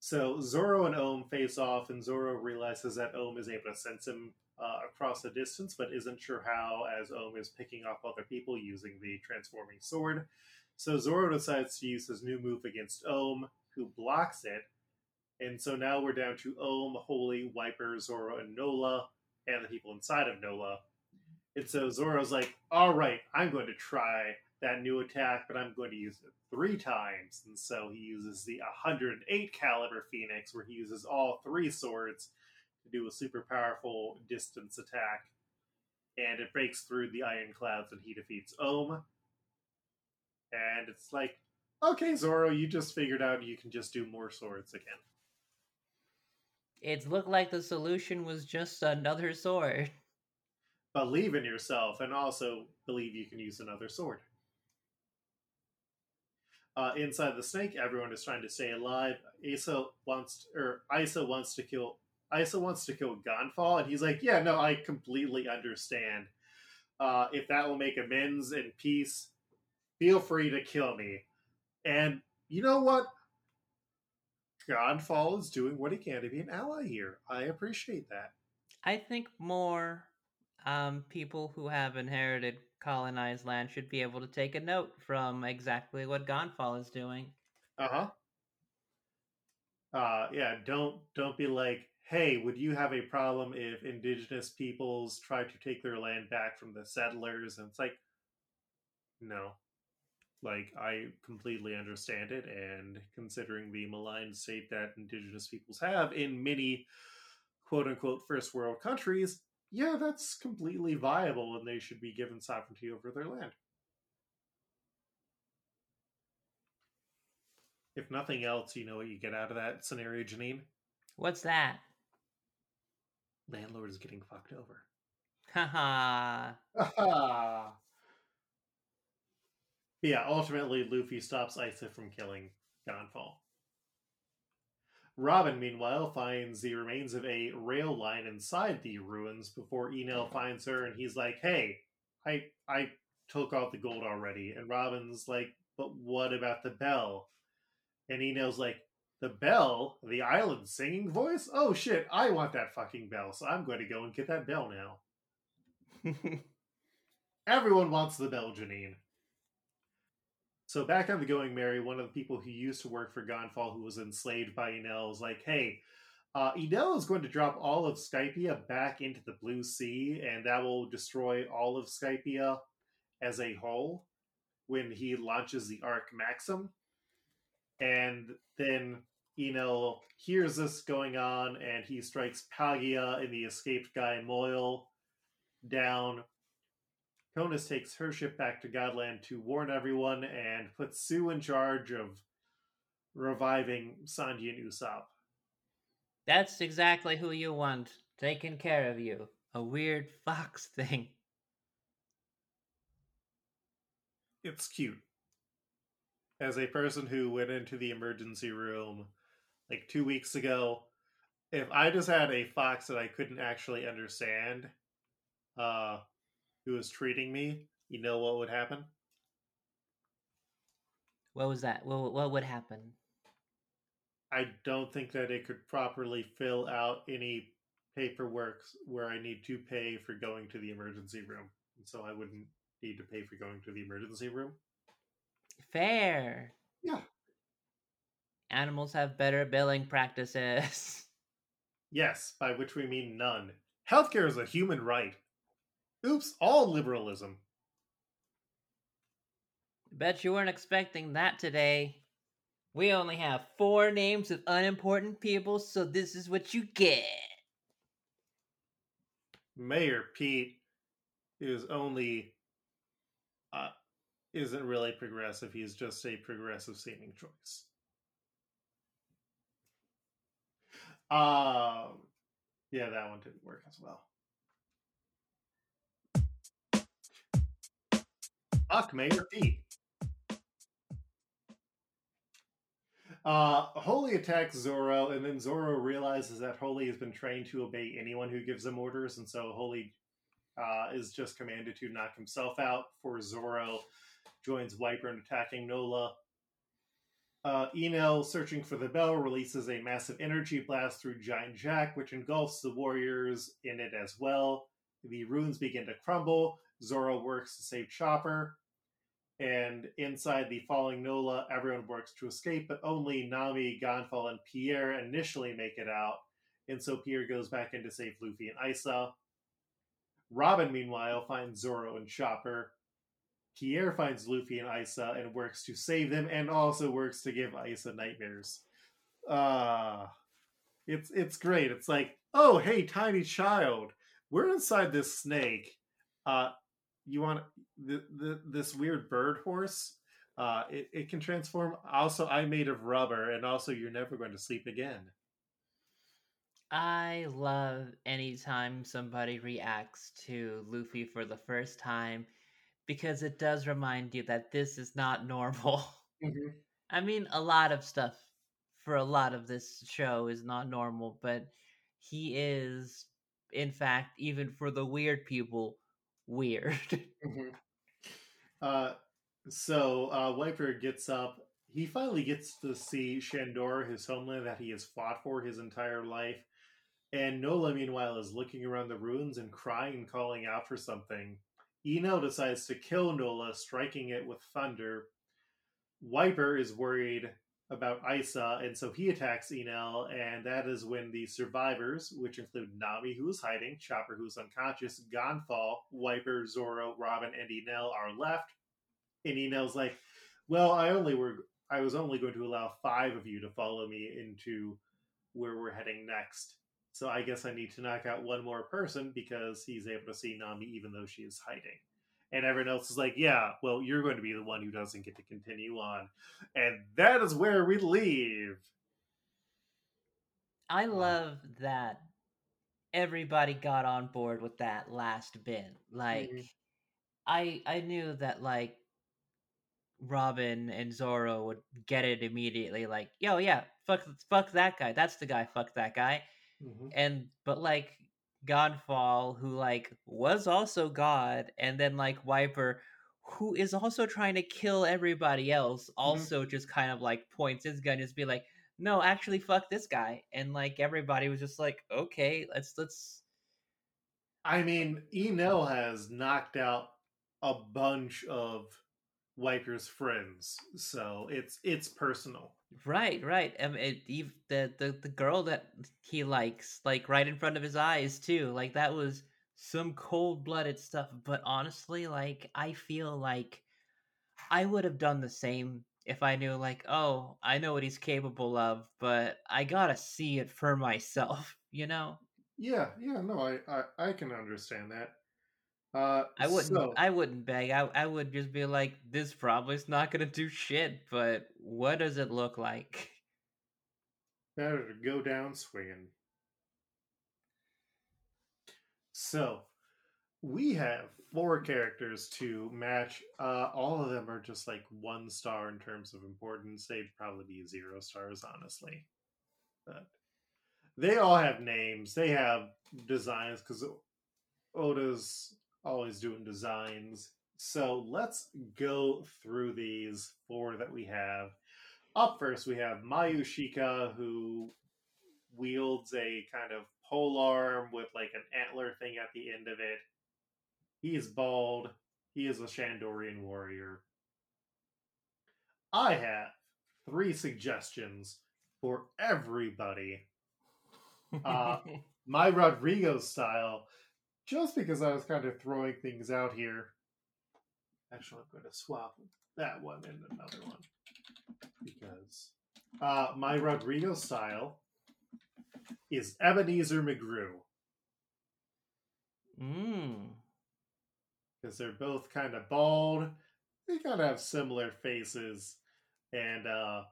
So Zoro and Ohm face off, and Zoro realizes that Ohm is able to sense him uh, across the distance, but isn't sure how, as Ohm is picking off other people using the transforming sword. So Zoro decides to use his new move against Ohm, who blocks it. And so now we're down to Ohm, Holy, Wiper, Zoro, and Nola, and the people inside of Nola. And so Zoro's like, all right, I'm going to try that new attack, but I'm going to use it three times. And so he uses the 108 caliber Phoenix, where he uses all three swords to do a super powerful distance attack. and it breaks through the iron clouds and he defeats Ohm. And it's like, okay, Zoro, you just figured out you can just do more swords again. It looked like the solution was just another sword. Believe in yourself and also believe you can use another sword. Uh, inside the snake, everyone is trying to stay alive. Asa wants, to, or Aisa wants to kill. Aisa wants to kill Gan Fall, and he's like, "Yeah, no, I completely understand. Uh, if that will make amends and peace, feel free to kill me." And you know what? Gan Fall is doing what he can to be an ally here. I appreciate that. I think more um, people who have inherited colonized land should be able to take a note from exactly what Gan Fall is doing. Uh-huh. Uh yeah, don't don't be like, "Hey, would you have a problem if indigenous peoples try to take their land back from the settlers?" And it's like, "No." Like I completely understand it and considering the maligned state that indigenous peoples have in many quote unquote first world countries, yeah, that's completely viable and they should be given sovereignty over their land. If nothing else, you know what you get out of that scenario, Janine? What's that? Landlord is getting fucked over. Haha. yeah, ultimately, Luffy stops Aisa from killing Gan Fall. Robin, meanwhile, finds the remains of a rail line inside the ruins before Enel uh-huh. finds her, and he's like, "Hey, I I took out the gold already." And Robin's like, "But what about the bell?" And Enel's like, "The bell, the island singing voice? Oh shit, I want that fucking bell, so I'm going to go and get that bell now." Everyone wants the bell, Janine. So back on the Going Merry, one of the people who used to work for Gan Fall, who was enslaved by Enel, is like, "Hey, uh, Enel is going to drop all of Skypiea back into the Blue Sea, and that will destroy all of Skypiea as a whole when he launches the Arc Maxim." And then Enel hears this going on, and he strikes Pagaya and the escaped guy Moyle down Conis takes her ship back to Godland to warn everyone and puts Sue in charge of reviving Sanji and Usopp. That's exactly who you want, taking care of you. A weird fox thing. It's cute. As a person who went into the emergency room like two weeks ago, if I just had a fox that I couldn't actually understand, uh, who was treating me, you know what would happen? What was that? What, what would happen? I don't think that it could properly fill out any paperwork where I need to pay for going to the emergency room. And so I wouldn't need to pay for going to the emergency room. Fair. Yeah. Animals have better billing practices. Yes, by which we mean none. Healthcare is a human right. Oops, all liberalism. Bet you weren't expecting that today. We only have four names of unimportant people, so this is what you get. Mayor Pete is only uh, isn't really progressive. He's just a progressive seeming choice. Um, yeah, that one didn't work as well. Fuck Mayor Pete. Uh, Holy attacks Zoro, and then Zoro realizes that Holy has been trained to obey anyone who gives him orders, and so Holy uh, is just commanded to knock himself out. For Zoro joins Wiper in attacking Nola. Uh, Enel, searching for the bell, releases a massive energy blast through Giant Jack, which engulfs the warriors in it as well. The runes begin to crumble. Zoro works to save Chopper. And inside the falling Nola, everyone works to escape, but only Nami, Gan Fall, and Pierre initially make it out. And so Pierre goes back in to save Luffy and Aisa. Robin, meanwhile, finds Zoro and Chopper. Pierre finds Luffy and Aisa and works to save them, and also works to give Aisa nightmares. Uh, it's it's great. It's like, oh hey, tiny child, we're inside this snake Uh, you want the, the this weird bird horse? Uh, it, it can transform. Also, I'm made of rubber, and also, you're never going to sleep again. I love anytime somebody reacts to Luffy for the first time because it does remind you that this is not normal. Mhm. I mean, a lot of stuff for a lot of this show is not normal, but he is, in fact, even for the weird people, weird. Mhm. Uh, so uh, Wiper gets up. He finally gets to see Shandor, his homeland that he has fought for his entire life. And Nola, meanwhile, is looking around the ruins and crying and calling out for something. Enel decides to kill Nola, striking it with thunder. Wiper is worried about Aisa, and so he attacks Enel, and that is when the survivors, which include Nami, who is hiding, Chopper, who's unconscious, Gan Fall, Wiper, Zoro, Robin, and Enel are left. And Enel's like, "Well, I only were, I was only going to allow five of you to follow me into where we're heading next. So I guess I need to knock out one more person because he's able to see Nami even though she is hiding." And everyone else is like, yeah, well, you're going to be the one who doesn't get to continue on. And that is where we leave. I love that everybody got on board with that last bit. Like Mhm. I I knew that like Robin and Zoro would get it immediately like, "Yo, yeah, fuck fuck that guy. That's the guy. Fuck that guy." Mhm. And but like Gan Fall who like was also God and then like Wiper who is also trying to kill everybody else mm-hmm. also just kind of like points his gun just be like no actually fuck this guy and like everybody was just like okay let's let's I mean, Enel has knocked out a bunch of Wiper's friends, so it's it's personal. Right right um, it, ev- the, the the girl that he likes like right in front of his eyes too like that was some cold-blooded stuff but honestly like i feel like i would have done the same if i knew like oh i know what he's capable of but i gotta see it for myself you know Yeah, yeah, no, I I, I can understand that. Uh, i wouldn't so- i wouldn't beg I, I would just be like this probably is not gonna do shit but what does it look like better to go down swinging. So, we have four characters to match. Uh, all of them are just like one star in terms of importance. They'd probably be zero stars, honestly. But they all have names. They have designs because Oda's always doing designs. So let's go through these four that we have. Up first, we have Mayushika, who wields a kind of pole arm with like an antler thing at the end of it. He is bald. He is a Shandorian warrior. I have three suggestions for everybody. Uh, My Rodrigo style, just because I was kind of throwing things out here. Actually, I'm going to swap that one and another one because uh, my Rodrigo style is Ebenezer McGrew mm. because they're both kind of bald. They kind of have similar faces, and uh,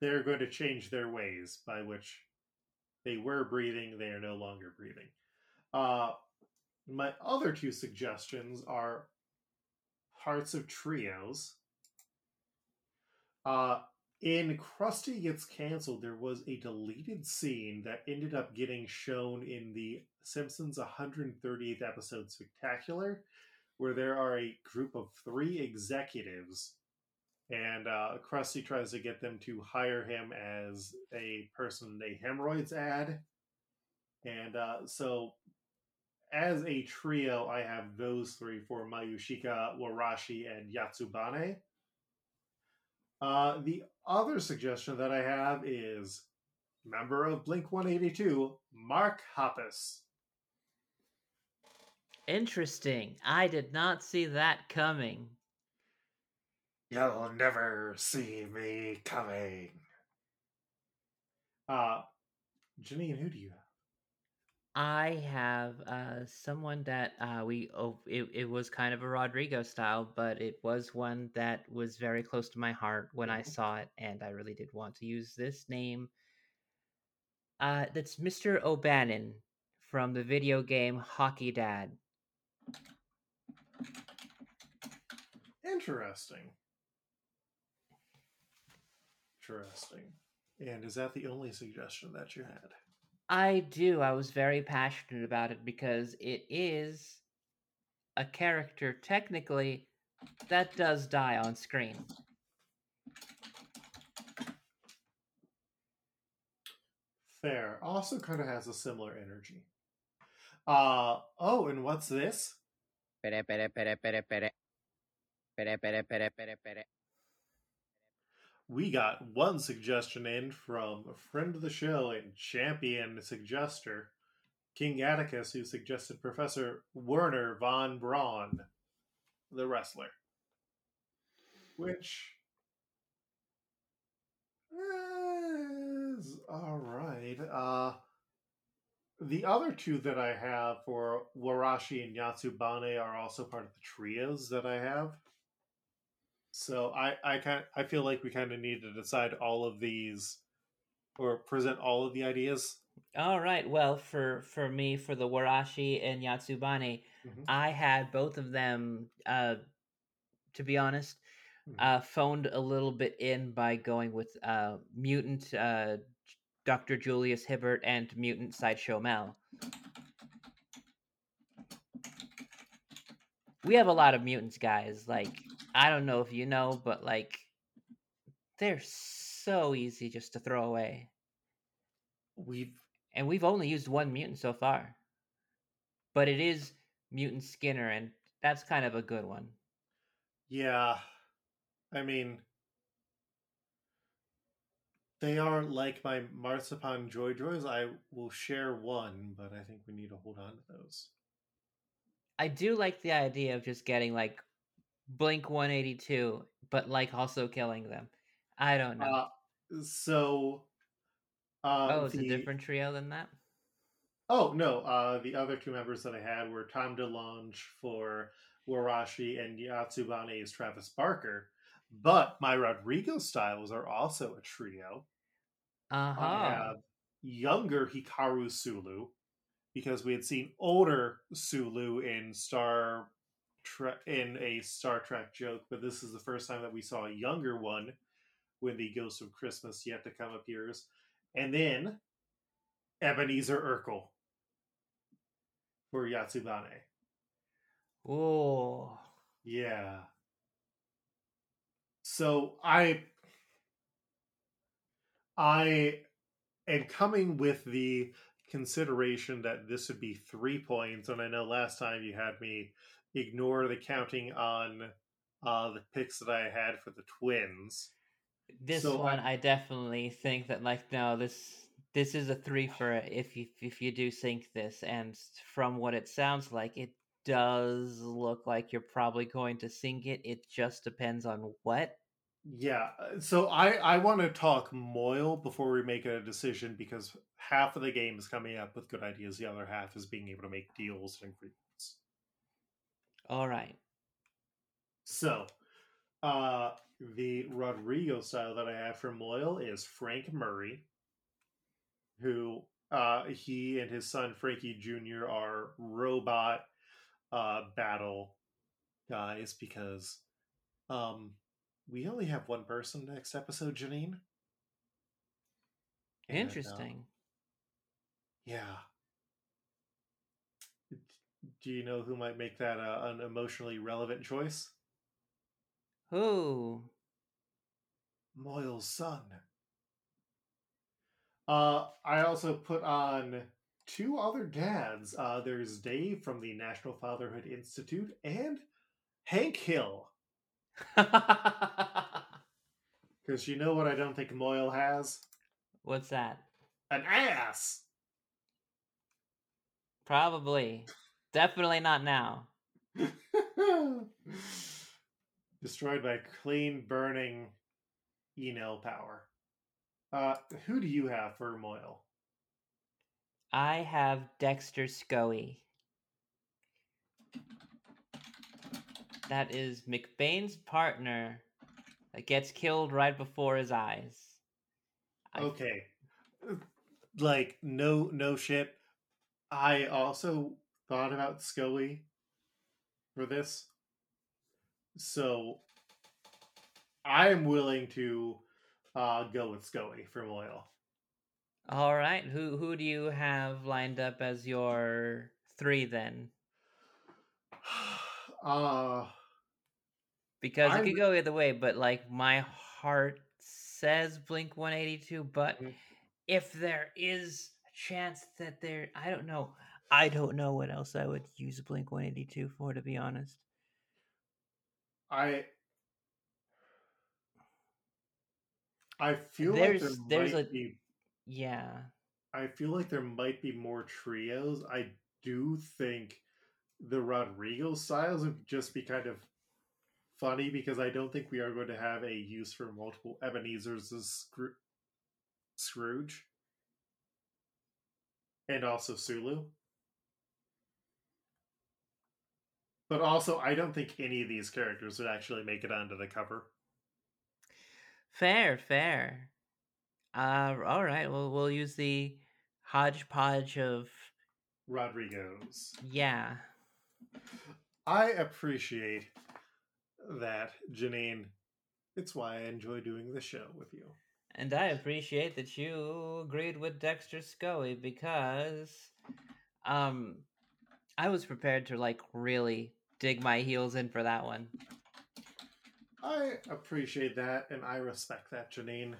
they're going to change their ways by which they were breathing, they are no longer breathing. Uh, my other two suggestions are Hearts of Trios. Uh, in Krusty Gets Kancelled, there was a deleted scene that ended up getting shown in the Simpsons 130th episode Spectacular, where there are a group of three executives, and uh, Krusty tries to get them to hire him as a person in a hemorrhoids ad. And uh, so, as a trio, I have those three for Mayushika, Warashi, and Yatsubane. Uh, the other suggestion that I have is member of Blink 182, Mark Hoppus. Interesting. I did not see that coming. You'll never see me coming. Uh, Janine, who do you have? I have uh, someone that uh, we oh, it, it was kind of a Rodrigo style, but it was one that was very close to my heart when I Mhm. saw it, and I really did want to use this name. Uh, that's Mr. O'Bannon from the video game Hockey Dad. Interesting. Interesting. And is that the only suggestion that you had? I do. I was very passionate about it because it is a character technically that does die on screen. Fair. Also kind of has a similar energy. Uh oh, and what's this? Pere, pere, pere, pere, pere. Pere, pere, pere, pere, pere. We got one suggestion in from a friend of the show and champion suggester, King Atticus, who suggested Professor Werner von Braun, the wrestler. Which is all right. Uh, the other two that I have for Warashi and Yatsubane are also part of the trios that I have. So I I kind I feel like we kind of need to decide all of these or present all of the ideas. All right. Well, for for me, for the Warashi and Yatsubane, Mhm. I had both of them. Uh, to be honest, Mhm. uh, phoned a little bit in by going with uh, mutant uh, Dr. Julius Hibbert and mutant Sideshow Mel. We have a lot of mutants, guys. Like I don't know if you know, but like they're so easy just to throw away, We've and we've only used one mutant so far. But it is mutant Skinner, and that's kind of a good one. yeah, I mean they are like my marzipan joy joys. I will share one, but I think we need to hold on to those. I do like the idea of just getting like Blink 182, but like also killing them. I don't know. Uh, so uh, oh, it's the- a different trio than that? Oh no, uh, the other two members that I had were Tom DeLonge for Warashi and Yatsubane is Travis Barker. But my Rodrigo styles are also a trio. Uh huh. I have younger Hikaru Sulu because we had seen older Sulu in Star Trek in a Star Trek joke, but this is the first time that we saw a younger one when the Ghost of Christmas Yet to Come appears. And then Ebenezer Urkel for Yatsubane. Oh, Yeah. So I I am coming with the consideration that this would be three points, and I know last time you had me ignore the counting on uh, the picks that I had for the twins. this So one I- I definitely think that like no, this this is a three for if you if you do sync this, and from what it sounds like, it does look like you're probably going to sync it. It just depends on what. Yeah, uh, so I I want to talk Moyle before we make a decision because half of the game is coming up with good ideas, the other half is being able to make deals and agreements. All right. So, uh, the Rodrigo style that I have from Moyle is Frank Murray, who uh, he and his son Frankie Jr. are robot uh, battle guys because um, we only have one person next episode, Janine. And, uh, Interesting. yeah. Do you know who might make that uh, an emotionally relevant choice? Who? Moyle's son. Uh, I also put on two other dads. Uh, there's Dave from the National Fatherhood Institute and Hank Hill. Because you know what I don't think Moyle has? What's that? An ass! Probably. Definitely not now. Destroyed by clean burning Enel power. Uh, who do you have for Moyle? I have Dexter Scoey. That is McBain's partner that gets killed right before his eyes. I- Okay. Like no no shit. I also thought about Scully for this. So I'm willing to uh, go with Scully from Loyal. All right, who who do you have lined up as your three then? Uh Because it I'm- could go either way, but like my heart says Blink 182, but Mhm. if there is a chance that there I don't know. I don't know what else I would use Blink 182 for to be honest. I I feel There's- like there there's might a- be Yeah. I feel like there might be more trios. I do think the Rodrigo styles would just be kind of funny because I don't think we are going to have a use for multiple Ebenezer's Scrooge. And also Sulu. But also, I don't think any of these characters would actually make it onto the cover. Fair, fair. Uh all right, well we'll use the hodgepodge of Rodrigo's. yeah. I appreciate that, Janine. It's why I enjoy doing the show with you. And I appreciate that you agreed with Dexter Scully because um I was prepared to like really dig my heels in for that one. I appreciate that and I respect that, Janine.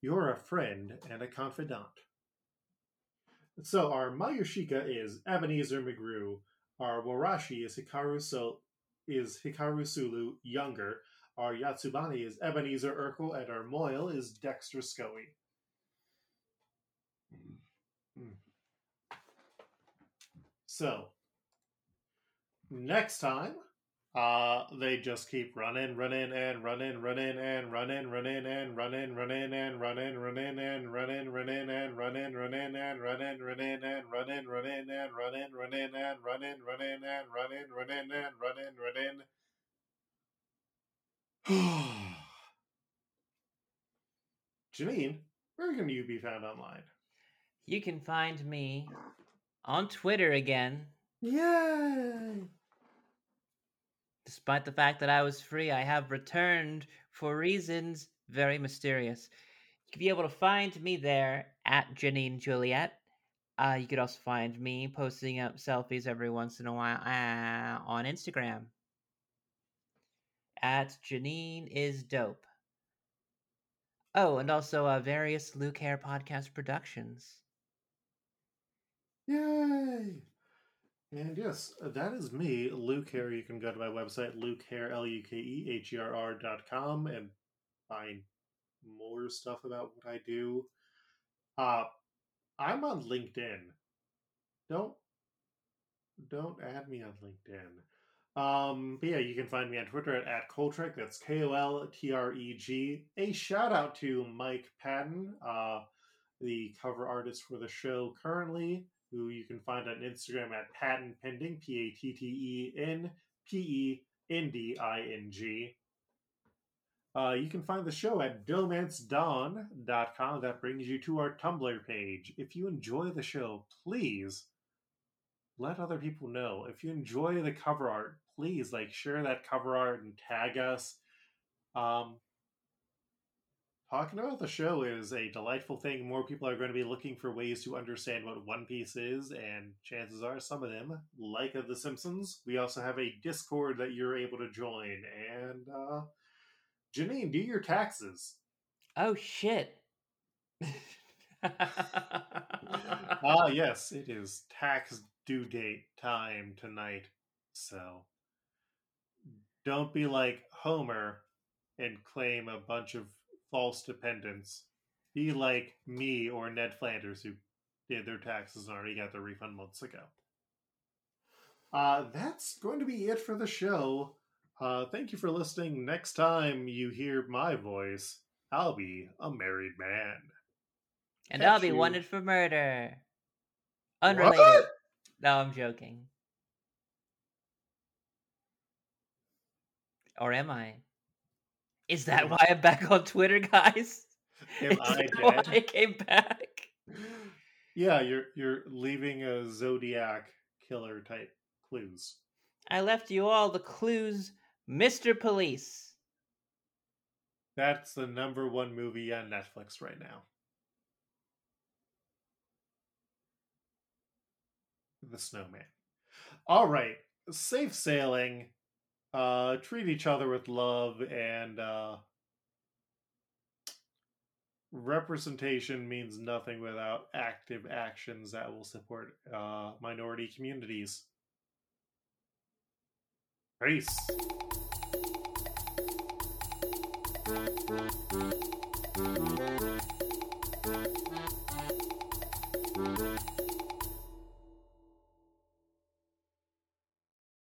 You're a friend and a confidant. So our Mayushika is Ebenezer McGrew. Our Warashi is Hikaru so is Hikaru Sulu younger. Our Yatsubane is Ebenezer Urkel, and our Moyle is Dexter Scoey. Mm. So next time, uh, they just keep running, running, and running, running, and running, running, and running, running, and running, running, and running, running, and running, running, and running, running, and running, running, and running, running, and running, running, and running, running, and running, running. Janine, where can you be found online? You can find me on Twitter again. Yay! Despite the fact that I was free, I have returned for reasons very mysterious. You can be able to find me there at Janine Juliet. Uh, you could also find me posting up selfies every once in a while uh, on Instagram at Janine is dope. Oh, and also uh, various Luke Herr podcast productions. Yay! And yes, uh, that is me, Luke Herr. You can go to my website, lukeherr, L U K E H E R R dot com, and find more stuff about what I do. Uh, I'm on LinkedIn. Don't don't add me on LinkedIn. Um, but yeah, you can find me on Twitter at, at. That's K O L T R E G. A shout out to Mike Patten, uh, the cover artist for the show currently, who you can find on Instagram at Patten Pending, P A T T E N P E N D I N G. Uh, you can find the show at dohmancedawn.com. That brings you to our Tumblr page. If you enjoy the show, please let other people know. If you enjoy the cover art, please like share that cover art and tag us. Um, talking about the show is a delightful thing. More people are going to be looking for ways to understand what One Piece is, and chances are some of them, like of The Simpsons, we also have a Discord that you're able to join. And uh, Janine, do your taxes. Oh, shit. Ah, yes, it is tax due date time tonight. So don't be like Homer and claim a bunch of false dependents. Be like me or Ned Flanders, who did their taxes and already got their refund months ago. Uh, that's going to be it for the show. Uh, thank you for listening. Next time you hear my voice, I'll be a married man. and Catch I'll be you. wanted for murder. Unrelated. What? No, I'm joking. Or am I? Is that why I'm back on Twitter, guys? Am Is I that why? I came back? Yeah, you're you're leaving a Zodiac killer type clues. I left you all the clues, Mr. Police. That's the number one movie on Netflix right now. The Snowman. All right, safe sailing. Uh, treat each other with love and uh, representation means nothing without active actions that will support uh, minority communities. You.